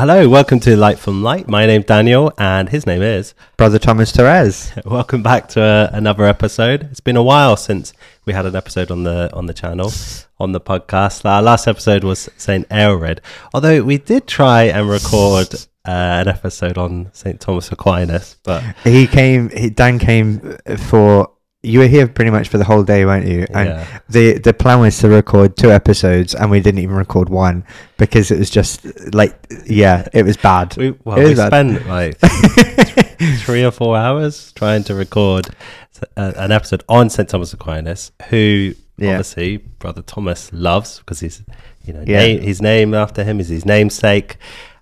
Hello, welcome to Light from Light. My name's Daniel, and his name is Brother Thomas Torres. welcome back to uh, another episode. It's been a while since we had an episode on the on the channel, on the podcast. Our last episode was Saint Aelred, although we did try and record uh, an episode on Saint Thomas Aquinas, but He came. He, Dan came for. You were here pretty much for the whole day, weren't you? And yeah, the the plan was to record two episodes, and we didn't even record one because it was just like, yeah, it was bad. we well It we bad. spent like three or four hours trying to record a, an episode on Saint Thomas Aquinas, who Yeah. obviously Brother Thomas loves because he's you know Yeah. na- his name after him is his namesake,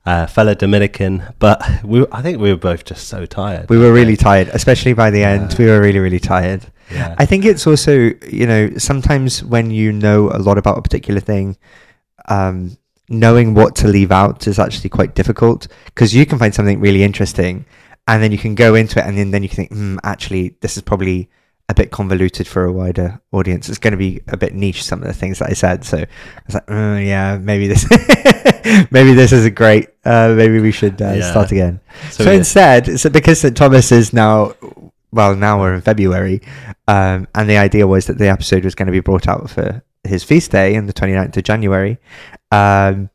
uh, fellow Dominican. But we, I think we were both just so tired. we were really tired, especially by the end. Yeah. We were really, really tired. Yeah. I think it's also, you know, sometimes when you know a lot about a particular thing, um, knowing what to leave out is actually quite difficult because you can find something really interesting and then you can go into it and then, then you can think, hmm, actually, this is probably a bit convoluted for a wider audience. It's going to be a bit niche, some of the things that I said. So I was like, oh, yeah, maybe this, maybe this isn't great. Uh, maybe we should uh, Yeah. start again. so So, we- instead, so because St. Thomas is now, well, now we're in February, um, and the idea was that the episode was going to be brought out for his feast day on the 29th of January. Um,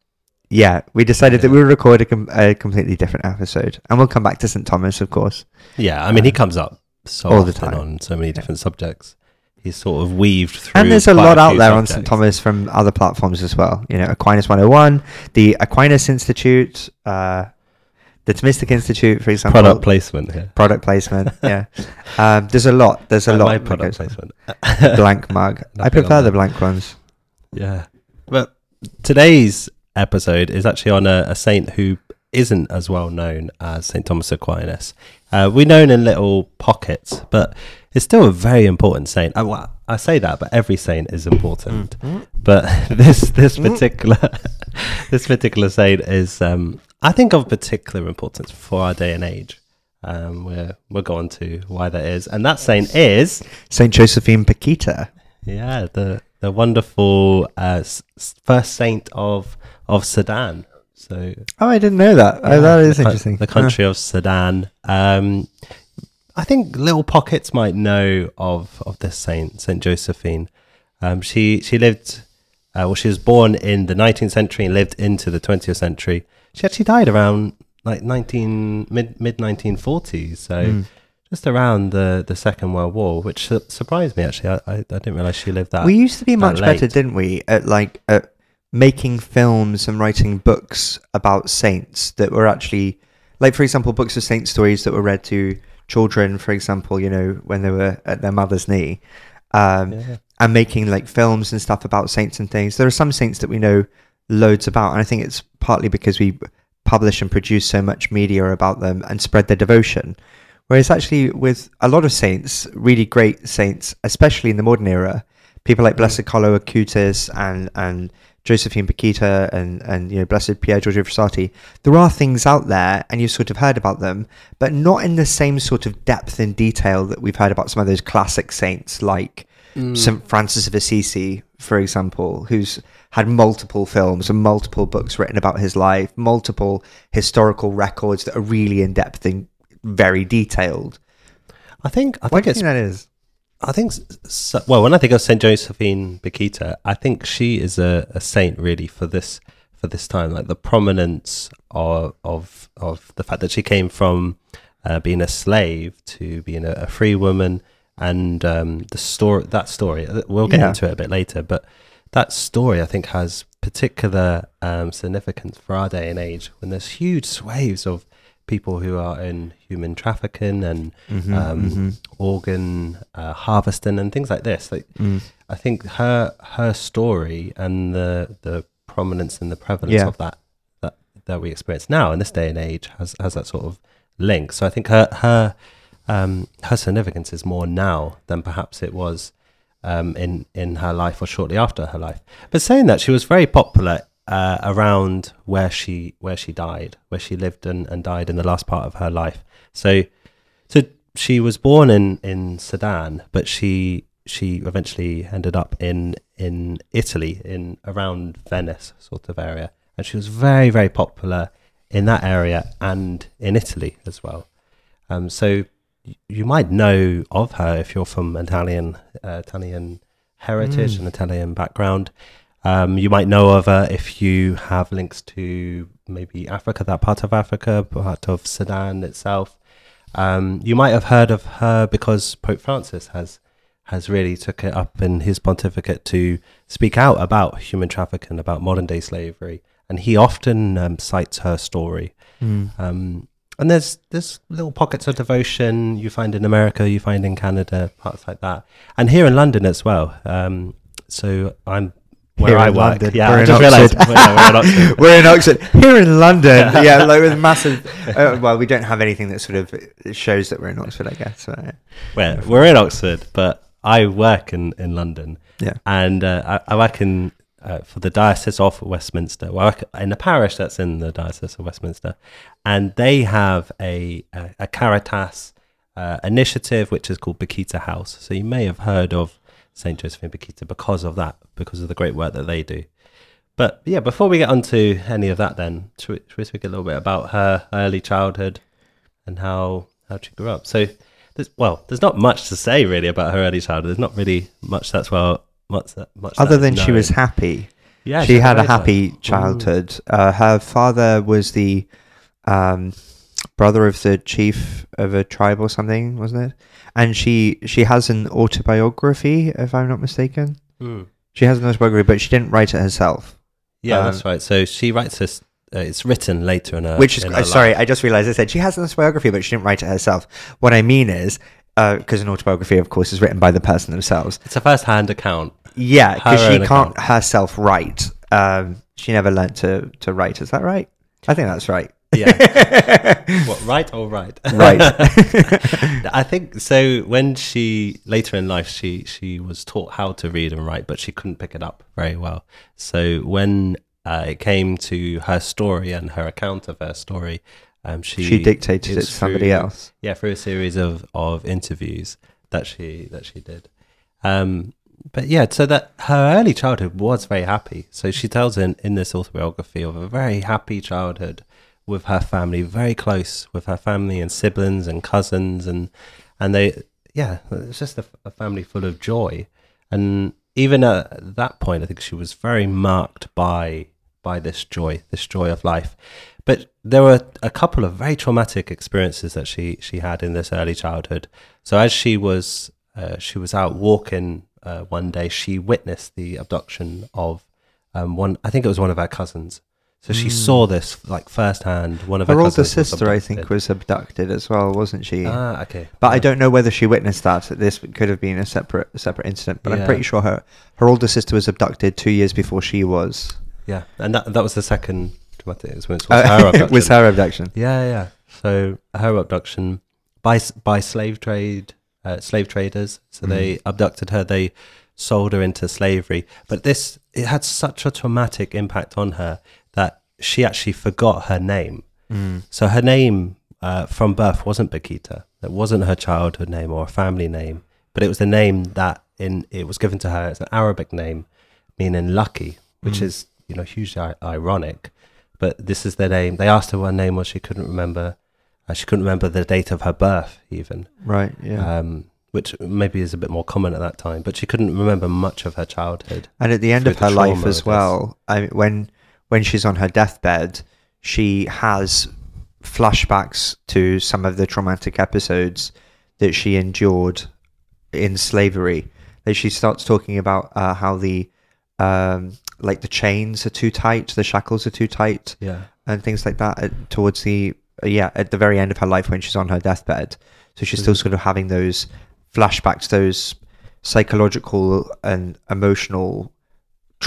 yeah, we decided that we would record a, com- a completely different episode, and we'll come back to St. Thomas, of course. yeah, I mean, he uh, comes up so all the time. on so many different subjects. He's sort of weaved through. And there's a lot out few there on St. Thomas from other platforms as well. You know, Aquinas 101, the Aquinas Institute, uh, the Thomistic Institute, for example. Product placement here. Product placement, yeah. Um, there's a lot. There's a Uh, lot. My product placement. blank mug. I prefer the blank ones. Yeah. But today's episode is actually on a, a saint who isn't as well known as St. Thomas Aquinas. Uh, we're known in little pockets, but it's still a very important saint. I, well, I say that, but every saint is important. But this this particular this particular saint is, um, I think, of particular importance for our day and age. Um, we're we'll go on to why that is, and that saint is Saint Josephine Bakhita. yeah, the the wonderful uh, first saint of of Sudan. So Oh, I didn't know that. yeah, oh, that is the, interesting. The country of Sudan. Um, I think little pockets might know of of this saint, Saint Josephine. Um, she she lived. Uh, well, she was born in the 19th century and lived into the 20th century. She actually died around like 19 mid mid 1940s. So. Mm. Just around the, the Second World War, which su- surprised me actually. I, I, I didn't realize she lived that. we used to be much better, didn't we? At like at making films and writing books about saints that were actually, like for example, books of saint stories that were read to children, for example, you know, when they were at their mother's knee. Um, Yeah. and making like films and stuff about saints and things. There are some saints that we know loads about, and I think it's partly because we publish and produce so much media about them and spread their devotion. Whereas actually, with a lot of saints, really great saints, especially in the modern era, people like Blessed Carlo Acutis and and Josephine Bakhita and and you know Blessed Pier Giorgio Frassati, there are things out there, and you've sort of heard about them, but not in the same sort of depth and detail that we've heard about some of those classic saints like Mm. St. Francis of Assisi, for example, who's had multiple films and multiple books written about his life, multiple historical records that are really in depth and very detailed. I think I Why think it's think that is? I think so, well when I think of Saint Josephine Bakhita, I think she is a, a saint really for this for this time, like the prominence of of of the fact that she came from uh, being a slave to being a, a free woman, and um, the story that story uh, we'll get Yeah. into it a bit later, but that story I think has particular um, significance for our day and age when there's huge swathes of people who are in human trafficking and Mhm, um, mhm. organ uh, harvesting and things like this. Like, Mm. I think her her story and the the prominence and the prevalence Yeah. of that that that we experience now in this day and age has has that sort of link. So I think her her um, her significance is more now than perhaps it was um, in in her life or shortly after her life. But saying that, she was very popular uh, around where she where she died, where she lived and, and died in the last part of her life. So, so she was born in in Sudan, but she she eventually ended up in in Italy, in around Venice sort of area, and she was very very popular in that area and in Italy as well. Um, so you might know of her if you're from Italian uh, Italian heritage Mm. and Italian background. Um, you might know of her if you have links to maybe Africa, that part of Africa, part of Sudan itself. Um, you might have heard of her because Pope Francis has has really took it up in his pontificate to speak out about human trafficking, about modern day slavery, and he often um, cites her story. Mm. Um, and there's there's little pockets of devotion you find in America, you find in Canada, parts like that, and here in London as well. Um, so I'm where Here I in work. London. Yeah, We're I in just realised Oxford. we're, we're in Oxford. We're in Oxford, here in London. yeah, like with massive. Uh, well, we don't have anything that sort of shows that we're in Oxford, I guess. So, yeah. We're, we're in Oxford, but I work in, in London. Yeah. And uh, I, I work in uh, for the Diocese of Westminster. Well, I work in a parish that's in the Diocese of Westminster. And they have a, a, a Caritas uh, initiative, which is called Bakhita House. So you may have heard of St. Joseph Josephine Bakhita because of that, because of the great work that they do. But yeah, before we get onto any of that, then should we, should we speak a little bit about her early childhood and how how she grew up? So, there's, well, there's not much to say really about her early childhood. There's not really much that's well much that much Other that than she was happy, yeah, she had a life. happy childhood. Uh, her father was the um, brother of the chief of a tribe or something, wasn't it? And she she has an autobiography, if I'm not mistaken. Mm. She has an autobiography, but she didn't write it herself. Yeah, Um, that's right. So she writes this. Uh, it's written later in her. Which is in uh, sorry. I just realized I said she has an autobiography, but she didn't write it herself. What I mean is, because an autobiography, of course, is written by the person themselves. It's a first-hand account. Yeah, because she can't account. herself write. Um, she never learnt to to write. Is that right? I think that's right. Yeah. what right or right? Right. I think so. When she later in life, she she was taught how to read and write, but she couldn't pick it up very well. So when uh, it came to her story and her account of her story, um, she she dictated it to somebody through- else. Yeah, through a series of of interviews that she that she did. Um, but yeah, so that her early childhood was very happy. So she tells in in this autobiography of a very happy childhood with her family, very close with her family and siblings and cousins, and and they yeah, it's just a, a family full of joy. And even at that point, I think she was very marked by by this joy, this joy of life. But there were a couple of very traumatic experiences that she she had in this early childhood. So as she was uh, she was out walking uh, one day, she witnessed the abduction of um, one. I think it was one of her cousins. So she saw this like firsthand. One of her. Her older sister, I think, was abducted as well, wasn't she? ah okay. but I don't know whether she witnessed that. This could have been a separate separate incident. But I'm pretty sure her her older sister was abducted two years before she was. Yeah, and that that was the second traumatic experience. Was Uh, her abduction. it was her abduction. Yeah, yeah. So her abduction by by slave trade, uh, slave traders. So they abducted her. They sold her into slavery. But this it had such a traumatic impact on her she actually forgot her name. Mm. So her name uh, from birth wasn't Bakhita. It wasn't her childhood name or a family name, but it was the name that in it was given to her as an Arabic name, meaning lucky, which Mm. is you know hugely i- ironic. But this is the name. They asked her what her name was. She couldn't remember. Uh, she couldn't remember the date of her birth even, Right. Yeah. um, which maybe is a bit more common at that time. But she couldn't remember much of her childhood. And at the end of her life as well, I mean, when when she's on her deathbed, she has flashbacks to some of the traumatic episodes that she endured in slavery. That she starts talking about uh, how the um, like the chains are too tight, the shackles are too tight, Yeah. and things like that. At, towards the uh, yeah, at the very end of her life when she's on her deathbed, so she's still Mhm. sort of having those flashbacks, those psychological and emotional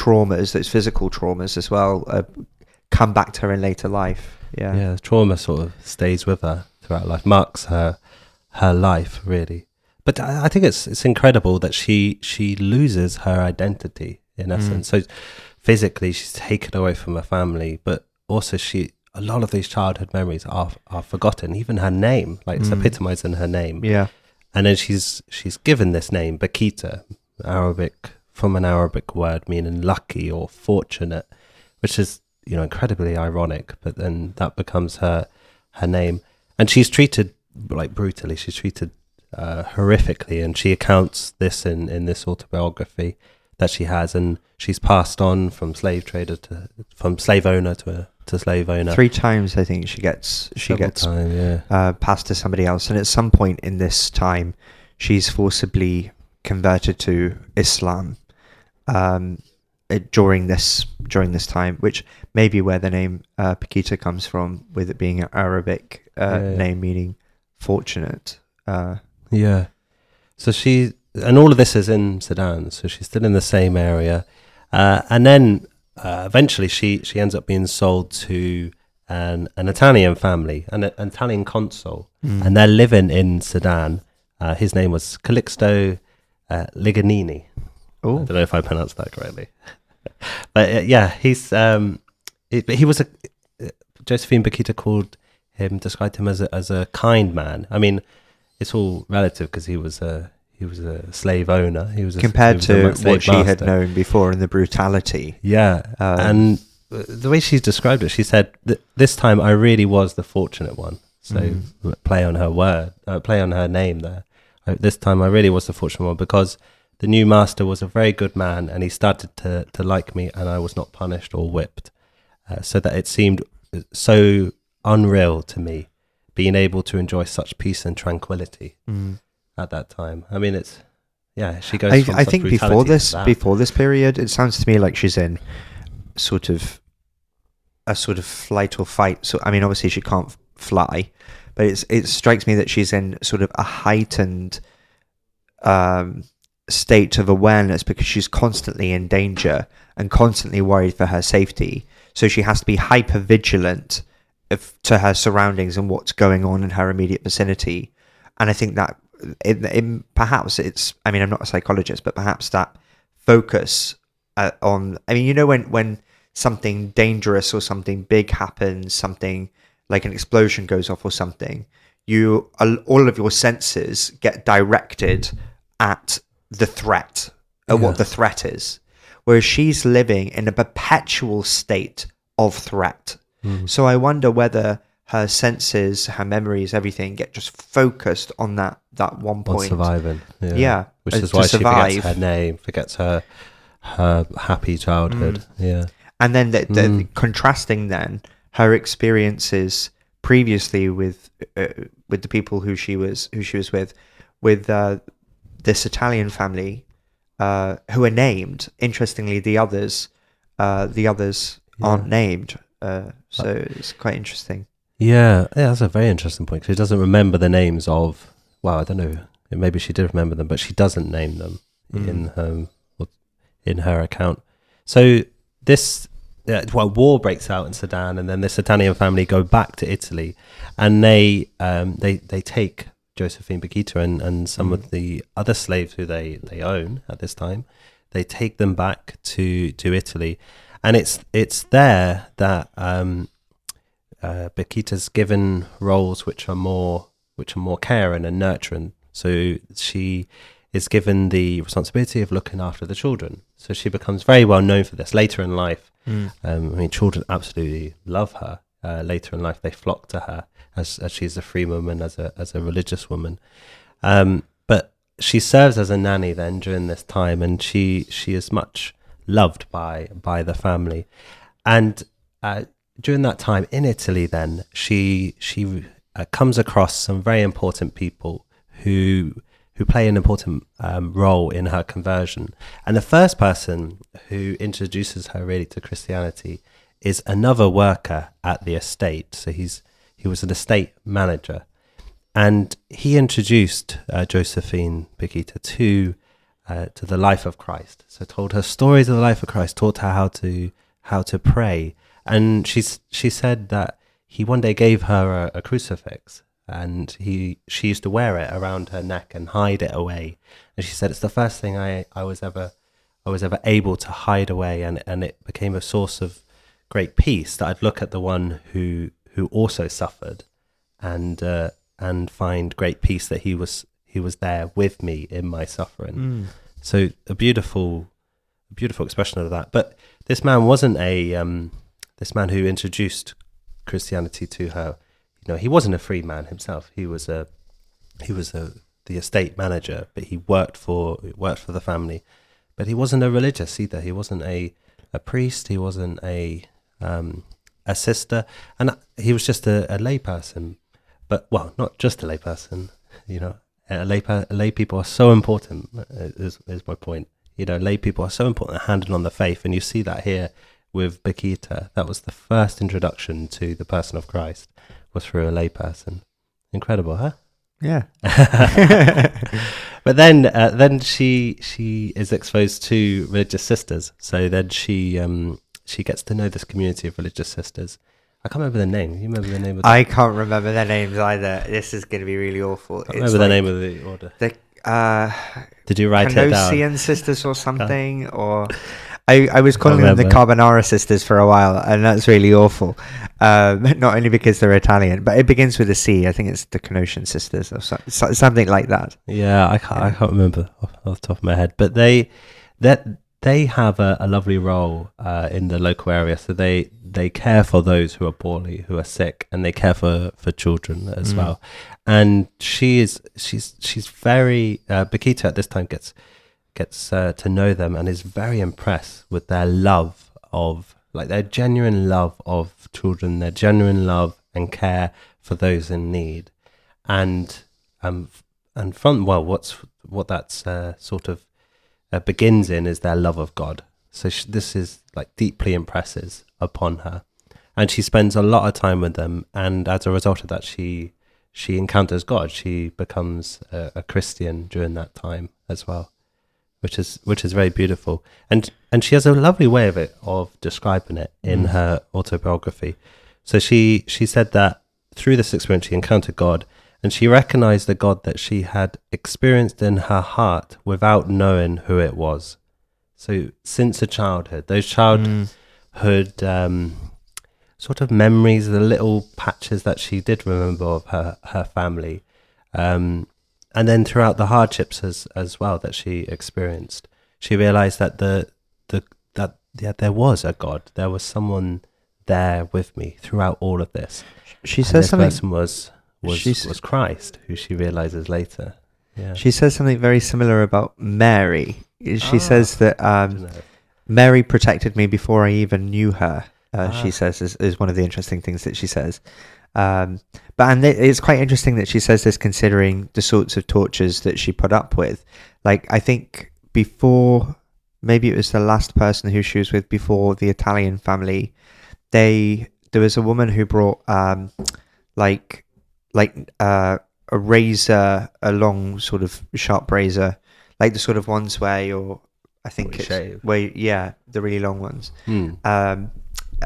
traumas, those physical traumas as well, uh, come back to her in later life. Yeah. yeah, the trauma sort of stays with her throughout life, marks her her life really. But I, think it's it's incredible that she she loses her identity in Mm. essence. So physically, she's taken away from her family, but also she a lot of these childhood memories are are forgotten. Even her name, like it's Mm. epitomized in her name. Yeah. And then she's she's given this name, Bakhita, Arabic from an Arabic word meaning lucky or fortunate, which is you know incredibly ironic. But then that becomes her her name, and she's treated like brutally. She's treated uh, horrifically, and she accounts this in in this autobiography that she has, and she's passed on from slave trader to from slave owner to a to slave owner Three times, I think she gets she Several gets time, yeah. uh, passed to somebody else, and at some point in this time, she's forcibly converted to Islam. Um, during this during this time, which may be where the name uh, Bakhita comes from, with it being an Arabic uh, Yeah, yeah. name meaning fortunate. Uh, Yeah. So she and all of this is in Sudan, so she's still in the same area, uh, and then uh, eventually she she ends up being sold to an an Italian family, an, an Italian consul, Mm. and they're living in Sudan. Uh, his name was Callisto uh, I don't know if I pronounced that correctly, but uh, yeah, he's um, it, he was a Josephine Bakhita called him described him as a as a kind man. I mean, it's all relative because he was a he was a slave owner. He was a, compared he was to what she had known before and the brutality. Yeah, Um, and uh, the way she described it, she said this time I really was the fortunate one. So Mhm. play on her word, uh, play on her name there. Uh, This time I really was the fortunate one because the new master was a very good man and he started to, to like me and I was not punished or whipped. Uh, so that it seemed so unreal to me being able to enjoy such peace and tranquility Mm. at that time. I mean, it's, yeah, she goes I, I think before this before this period, it sounds to me like she's in sort of a sort of flight or fight. So I mean, obviously she can't fly, but it's it strikes me that she's in sort of a heightened um, state of awareness because she's constantly in danger and constantly worried for her safety. So she has to be hyper vigilant to her surroundings and what's going on in her immediate vicinity. And I think that it, it, perhaps it's, I mean, I'm not a psychologist, but perhaps that focus uh, on, I mean, you know, when, when something dangerous or something big happens, something like an explosion goes off or something, you, all of your senses get directed at the threat, at Yeah. what the threat is. Whereas she's living in a perpetual state of threat. Mm. So I wonder whether her senses, her memories, everything get just focused on that that one on point. surviving. Yeah. Yeah, Which uh, is why she survive. forgets her name, forgets her her happy childhood. Yeah. And then the, the, Mm. contrasting then her experiences previously with uh, with the people who she was who she was with, with uh, this Italian family uh, who are named. Interestingly, the others uh, the others aren't named. Uh, so it's quite interesting. Yeah, yeah, that's a very interesting point. She doesn't remember the names of. Well, I don't know. Maybe she did remember them, but she doesn't name them Mm. in her in her account. So this, uh, well, war breaks out in Sudan, and then this Italian family go back to Italy, and they um, they they take Josephine Bakhita and, and some Mm. of the other slaves who they, they own at this time. They take them back to, to Italy, and it's it's there that um, uh, Bakhita's given roles which are more which are more caring and nurturing. So she is given the responsibility of looking after the children. So she becomes very well known for this later in life. Um, I mean, children absolutely love her. Uh, later in life, they flock to her as, as she's a free woman, as a as a religious woman. Um, but she serves as a nanny then during this time, and she she is much loved by by the family. And uh, during that time in Italy, then she she uh, comes across some very important people who who play an important um, role in her conversion. And the first person who introduces her really to Christianity is another worker at the estate. So he's he was an estate manager, and he introduced uh, Josephine Bakhita to uh, to the life of Christ. So told her stories of the life of Christ, taught her how to how to pray, and she's she said that he one day gave her a, a crucifix, and he she used to wear it around her neck and hide it away. And she said it's the first thing I I was ever I was ever able to hide away, and and it became a source of great peace that I'd look at the one who who also suffered, and uh, and find great peace that he was he was there with me in my suffering. Mm. So a beautiful, beautiful expression of that. But this man wasn't a um, this man who introduced Christianity to her. You know, he wasn't a free man himself. He was a he was a the estate manager, but he worked for worked for the family. But he wasn't a religious either. He wasn't a a priest. He wasn't a um, a sister, and he was just a, a lay person. But well, not just a lay person. You know, a lay lay people are so important. Is is my point. You know, lay people are so important at handling on the faith, and you see that here with Bakhita. That was the first introduction to the person of Christ was through a lay person. Incredible, huh? Yeah. but then, uh, then she she is exposed to religious sisters. So then she um, she gets to know this community of religious sisters. I can't remember the name. You remember the name of? The, I can't remember their names either. This is going to be really awful. I remember the name of the order. The uh, Did you write it down? sisters or something, or I, I was calling them the Carbonara sisters for a while, and that's really awful. Um, not only because they're Italian, but it begins with a C. I think it's the Canossian sisters or so, something like that. Yeah, I can't, yeah. I can't remember off, off, the top of my head, but they that they have a, a lovely role uh, in the local area. So they they care for those who are poorly, who are sick, and they care for for children as mm. well. And she is she's she's very uh, Bakhita at this time gets gets uh, to know them and is very impressed with their love of like their genuine love of children, their genuine love and care for those in need, and um and from well, what's what that's uh, sort of uh, begins in is their love of God. So she, this is like deeply impresses upon her, and she spends a lot of time with them, and as a result of that, she she encounters God. She becomes a, a Christian during that time as well which is which is very beautiful. And and she has a lovely way of it of describing it in mm. her autobiography. So she she said that through this experience she encountered God and she recognized the God that she had experienced in her heart without knowing who it was. So since her childhood, those childhood mm. um, sort of memories, the little patches that she did remember of her her family, um, and then throughout the hardships as as well that she experienced, she realized that the the that yeah, there was a God, there was someone there with me throughout all of this. She and says something. Person was was was Christ, who she realizes later. Yeah. She says something very similar about Mary. She ah, says that um, Mary protected me before I even knew her. Uh, ah. She says is, is one of the interesting things that she says. Um, but and it's quite interesting that she says this, considering the sorts of tortures that she put up with. Like I think before, maybe it was the last person who she was with before the Italian family. They there was a woman who brought um, like like uh, a razor, a long sort of sharp razor, like the sort of ones where you're. I think it's shave. where yeah, the really long ones. Hmm. Um,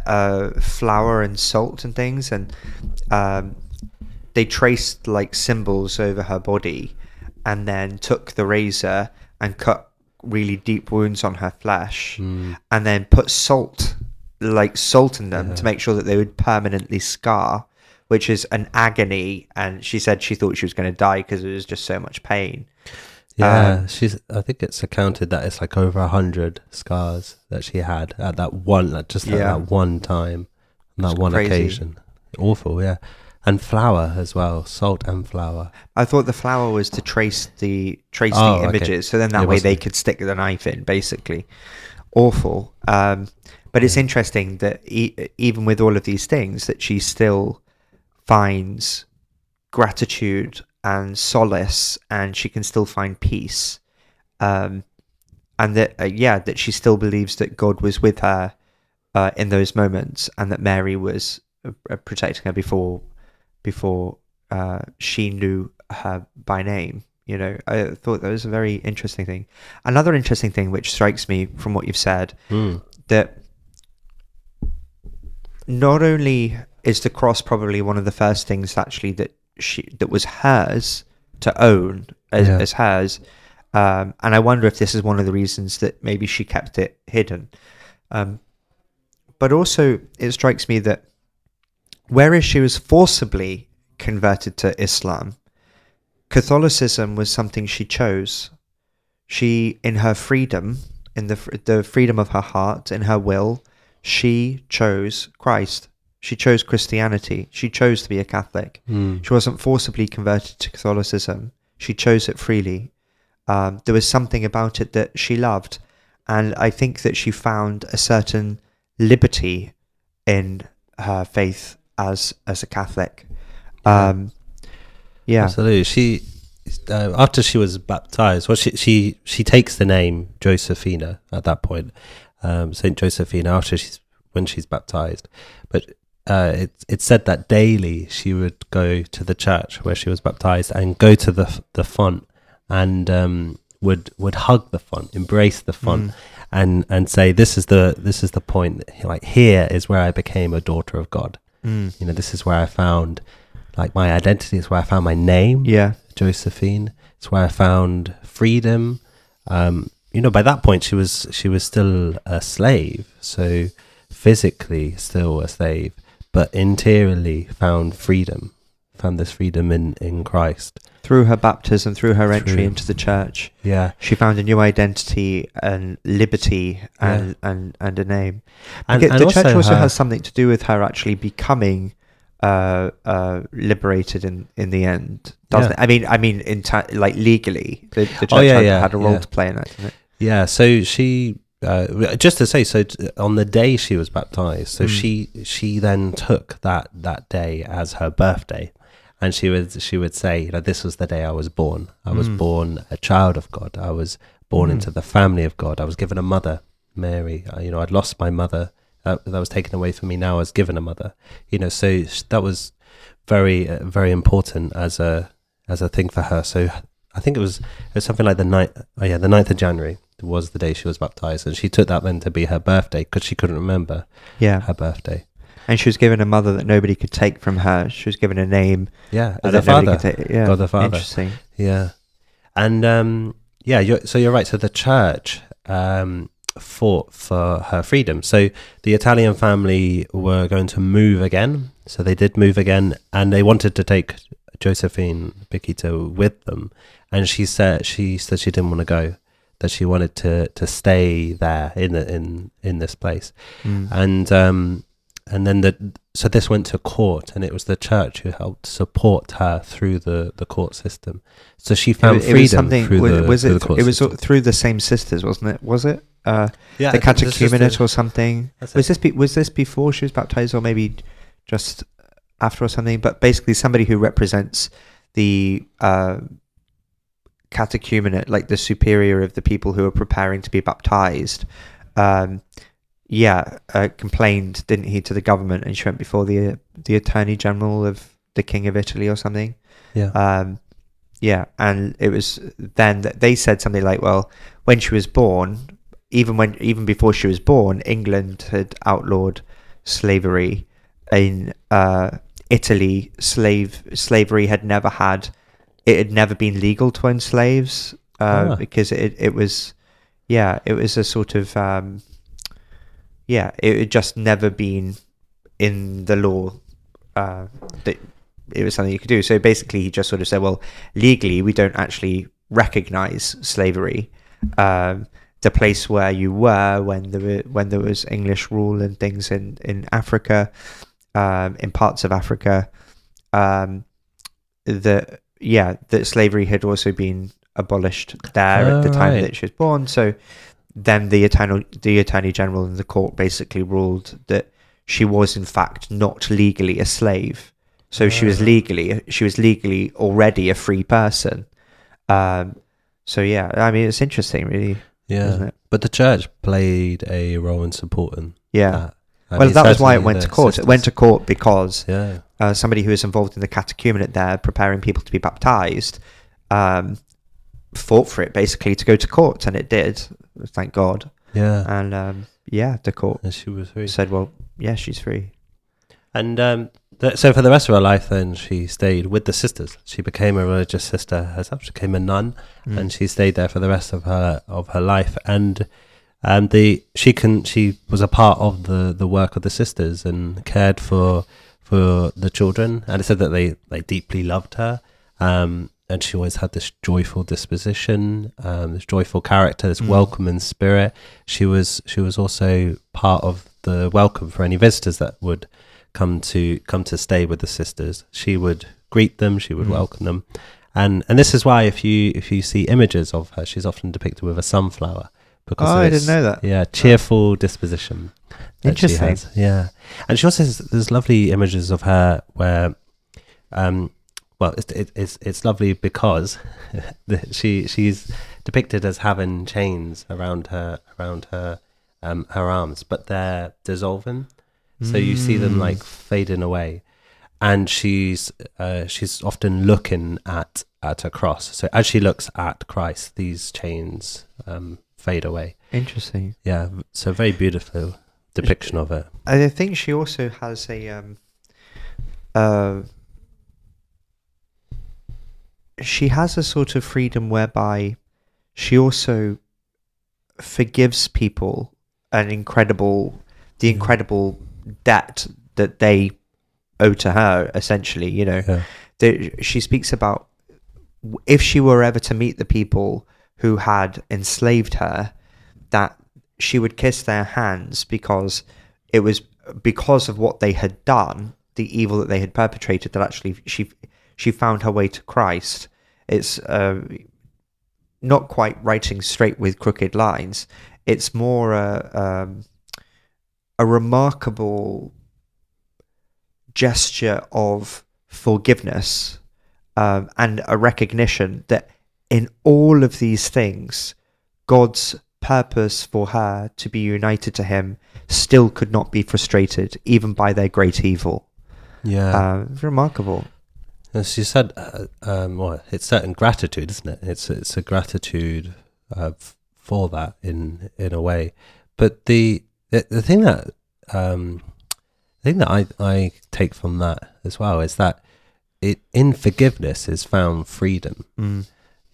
uh, flour and salt and things, and um, they traced like symbols over her body, and then took the razor and cut really deep wounds on her flesh, mm. and then put salt, like salt in them, to make sure that they would permanently scar. Which is an agony, and she said she thought she was going to die because it was just so much pain. Yeah, um, she's. I think it's accounted that it's like over a hundred scars that she had at that one, like just at yeah. that one time, on that it's one crazy. occasion. Awful, yeah. And flour as well, salt and flour. I thought the flour was to trace the trace oh, the images, okay. so then that it way they could stick the knife in. Basically, awful. Um, but it's interesting that e- even with all of these things, that she's still finds gratitude and solace, and she can still find peace. Um, and that uh, yeah, that she still believes that God was with her uh, in those moments, and that Mary was uh, protecting her before before uh, she knew her by name. You know, I thought that was a very interesting thing. Another interesting thing, which strikes me from what you've said, mm. that not only is the cross probably one of the first things actually that she that was hers to own as, yeah. as hers. Um, and I wonder if this is one of the reasons that maybe she kept it hidden. Um, but also, it strikes me that whereas she was forcibly converted to Islam, Catholicism was something she chose. She, in her freedom, in the the freedom of her heart, in her will, she chose Christ. She chose Christianity. She chose to be a Catholic. Mm. She wasn't forcibly converted to Catholicism. She chose it freely. Um, there was something about it that she loved, and I think that she found a certain liberty in her faith as as a Catholic. Um, yeah, Absolutely. She uh, after she was baptized, well, she she she takes the name Josephina at that point, um, Saint Josephina. After she's when she's baptized, but uh, it it said that daily she would go to the church where she was baptized and go to the the font and um, would would hug the font, embrace the font, Mm. and and say, "This is the this is the point. Like here is where I became a daughter of God. Mm. You know, this is where I found." Like my identity It's where I found my name. yeah, Josephine. It's where I found freedom. Um, you know, by that point she was she was still a slave, so physically still a slave, but interiorly found freedom. Found this freedom in in Christ. through her baptism, through her entry True. into the church, Yeah, she found a new identity and liberty and and, and a name. and, and the church also her- has something to do with her actually becoming uh, uh, liberated in, in the end, doesn't Yeah. it? I mean, I mean, in ta- like legally, the, the church Oh, yeah, had, yeah, had a role yeah. to play in that, didn't it? Yeah, so she uh, just to say, so t- on the day she was baptized, so Mm. she she then took that that day as her birthday, and she would she would say, you know, this was the day I was born. I was Mm. born a child of God. I was born Mm. into the family of God. I was given a mother, Mary. Uh, you know, I'd lost my mother. Uh, that was taken away from me. Now I was given a mother. You know, so that was very uh, very important as a as a thing for her. So I think it was it was something like the ninth. Oh yeah, the 9th of January was the day she was baptized, and she took that then to be her birthday because she couldn't remember Yeah, her birthday. and she was given a mother that nobody could take from her. She was given a name Yeah, as a father. take. Yeah, God the Father. Interesting. Yeah, and um, yeah, you're, so you're right. So the church um, fought for her freedom. So the Italian family were going to move again. So they did move again, and they wanted to take Josephine Bakhita with them. And she said she said she didn't want to go. That she wanted to to stay there in the, in in this place. Mm. And um, and then the so this went to court, and it was the church who helped support her through the, the court system. So she found it freedom was something. through was, the, was through it? the court it was system. through the same sisters, wasn't it? Was it? Uh, yeah, the I think this is catechumenate or something. Was this be, was this before she was baptized, or maybe just after or something? But basically, somebody who represents the uh, catechumenate, like the superior of the people who are preparing to be baptized. Um, yeah, uh, complained, didn't he, to the government, and she went before the the attorney general of the king of Italy or something. yeah, Um, yeah, and it was then that they said something like, "Well, when she was born, even when even before she was born, England had outlawed slavery. In uh, Italy, slave slavery had never had it had never been legal to own slaves uh, Ah. because it it was yeah it was a sort of um, yeah it had just never been in the law uh, that it was something you could do. So basically, he just sort of said, well, legally, we don't actually recognize slavery. Um, the place where you were when there were, when there was English rule and things in in Africa, um, in parts of Africa, um, that yeah, that slavery had also been abolished there at the Oh, time right. that she was born. So then the attorney the attorney general and the court basically ruled that she was in fact not legally a slave. So she was Ah. legally she was legally already a free person. Um, so yeah, I mean it's interesting, really, isn't yeah. it? But the church played a role in supporting Yeah. that. I well, mean, that was why it went to court. It went to court because Yeah, uh, somebody who was involved in the catechumenate there, preparing people to be baptized, um, fought for it basically to go to court, and it did. Thank God. yeah. And um, yeah, the court and she was free. said, "Well, yeah, she's free." And um, th- so for the rest of her life, then she stayed with the sisters. She became a religious sister herself. She became a nun, Mm. and she stayed there for the rest of her of her life. And um, the she can she was a part of the the work of the sisters and cared for for the children. And it said that they they deeply loved her. Um, and she always had this joyful disposition, um, this joyful character, this Mm. welcoming spirit. She was she was also part of the welcome for any visitors that would come to come to stay with the sisters. She would greet them, she would Mm. welcome them, and and this is why if you if you see images of her, she's often depicted with a sunflower because Oh, I didn't know that. Yeah, cheerful disposition. Interesting. Yeah, and she also has there's lovely images of her where, um, well, it's it, it's it's lovely because she she's depicted as having chains around her around her um her arms, but they're dissolving, so you see them Mm. like fading away, and she's uh, she's often looking at at a cross. So as she looks at Christ, these chains um fade away. Interesting. Yeah, so very beautiful depiction of it. I think she also has a um uh she has a sort of freedom whereby she also forgives people an incredible the Mm. incredible debt that they owe to her essentially you know Yeah. she speaks about if she were ever to meet the people who had enslaved her, that she would kiss their hands because it was because of what they had done, the evil that they had perpetrated, that actually she she found her way to Christ. It's uh, not quite writing straight with crooked lines. It's more a um, a remarkable gesture of forgiveness um, and a recognition that in all of these things, God's purpose for her to be united to Him still could not be frustrated, even by their great evil. Yeah. Uh, remarkable. As you said, uh, um, well, it's certain gratitude, isn't it? It's it's a gratitude uh, for that in in a way. But the the, the thing that um, the thing that I I take from that as well is that it in forgiveness is found freedom. Mm.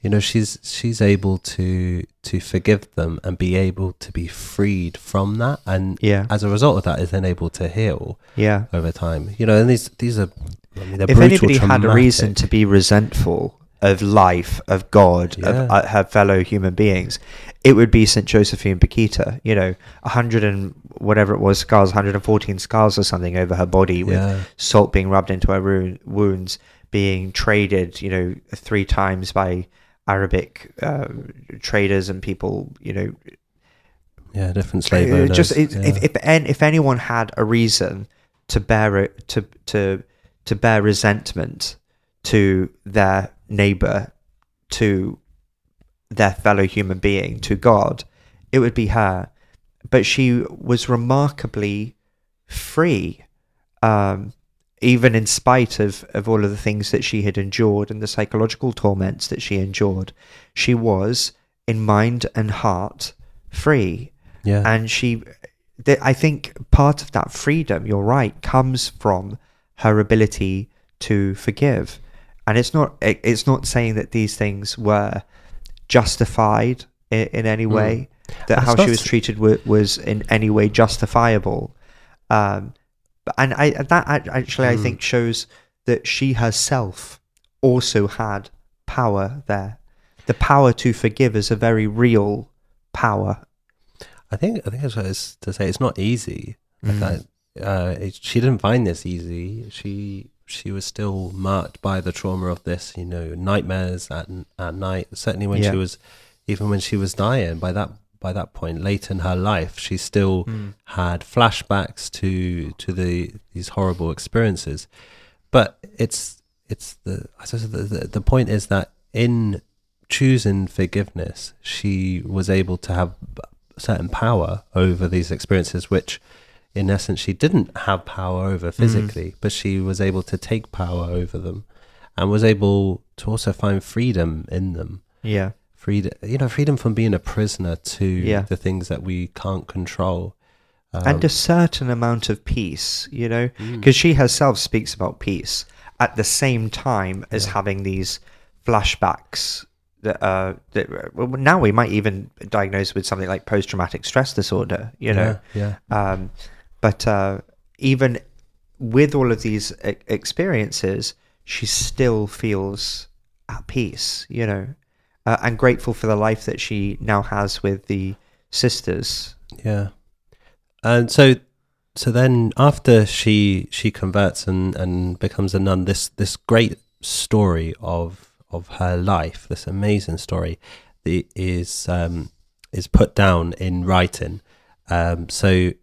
You know, she's she's able to to forgive them and be able to be freed from that, and Yeah, as a result of that, is then able to heal yeah. over time. You know, and these these are. I mean, they're If brutal, anybody had a reason to be resentful of life, of God, Yeah. of uh, her fellow human beings, it would be Saint Josephine Bakhita. You know, a hundred and whatever it was scars, 114 scars or something over her body with yeah, salt being rubbed into her wounds, being traded, you know, three times by Arabic uh, traders and people, you know. yeah, different slave owners. Just it, yeah. if if if anyone had a reason to bear it to to to bear resentment to their neighbor, to their fellow human being, to God, it would be her. But she was remarkably free, um, even in spite of, of all of the things that she had endured and the psychological torments that she endured. She was, in mind and heart, free. yeah, And she, th- I think part of that freedom, you're right, comes from her ability to forgive. And it's not, it- it's not saying that these things were justified in, in any Mm. way, that And how she was treated wa- was in any way justifiable. Um, but- and I, that act- actually, I Mm. think shows that she herself also had power there. The power to forgive is a very real power. I think I think that's what it's to say. It's not easy. Like Mm. I, uh, it, she didn't find this easy. She she was still marked by the trauma of this. You know, nightmares at at night. Certainly when Yeah. she was, even when she was dying. By that by that point, late in her life, she still Mm. had flashbacks to to the these horrible experiences. But it's it's the I suppose the, the the point is that in choosing forgiveness, she was able to have certain power over these experiences, which in essence she didn't have power over physically, but she was able to take power over them and was able to also find freedom in them. Yeah. Freedom, you know, freedom from being a prisoner to Yeah. the things that we can't control. Um, and a certain amount of peace, you know, mm, because she herself speaks about peace at the same time as Yeah. having these flashbacks that uh that well, now we might even diagnose with something like post-traumatic stress disorder, you know. yeah, Um, but uh, even with all of these experiences, she still feels at peace, you know, uh, and grateful for the life that she now has with the sisters. Yeah. And so so then after she she converts and and becomes a nun this this great story of of her life this amazing story is um is put down in writing um so it,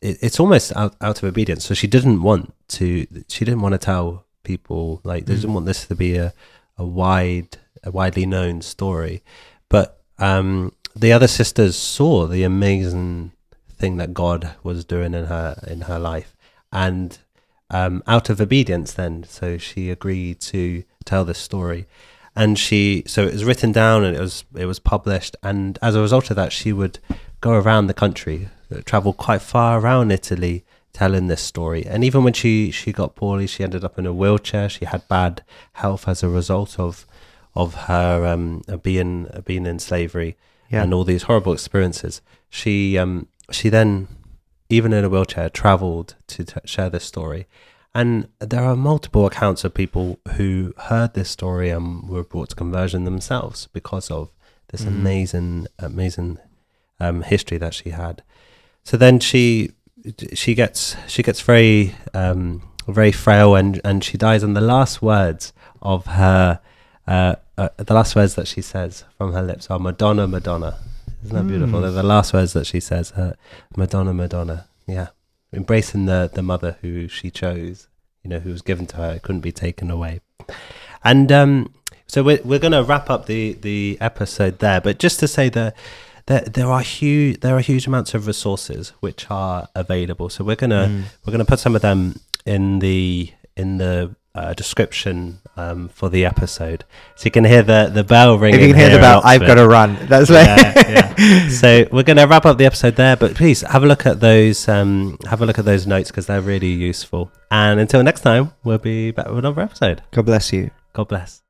it's almost out, out of obedience so she didn't want to she didn't want to tell people like they didn't want this to be a a wide a widely known story but um the other sisters saw the amazing thing that God was doing in her in her life, and um, out of obedience, then so she agreed to tell this story, and she so it was written down and it was it was published, and as a result of that, she would go around the country, travel quite far around Italy, telling this story. And even when she she got poorly, she ended up in a wheelchair. She had bad health as a result of of her um, being being in slavery yeah. and all these horrible experiences. She um, she then, even in a wheelchair, travelled to t- share this story. And there are multiple accounts of people who heard this story and were brought to conversion themselves because of this mm. amazing, amazing um, history that she had. So then she she gets she gets very um, very frail and and she dies. And the last words of her uh, uh, the last words that she says from her lips are Madonna, Madonna. Isn't that mm. beautiful? They're the last words that she says. Uh, Madonna, Madonna. Yeah, embracing the the mother who she chose. You know, who was given to her, couldn't be taken away. And um, so we're we're going to wrap up the the episode there. But just to say that. There, there are huge there are huge amounts of resources which are available. So we're gonna mm. we're gonna put some of them in the in the uh, description um, for the episode, so you can hear the the bell ringing. If you can hear the bell, I've got to run. That's yeah, yeah. So we're going to wrap up the episode there, but please have a look at those. Um, have a look at those notes because they're really useful. And until next time, we'll be back with another episode. God bless you. God bless.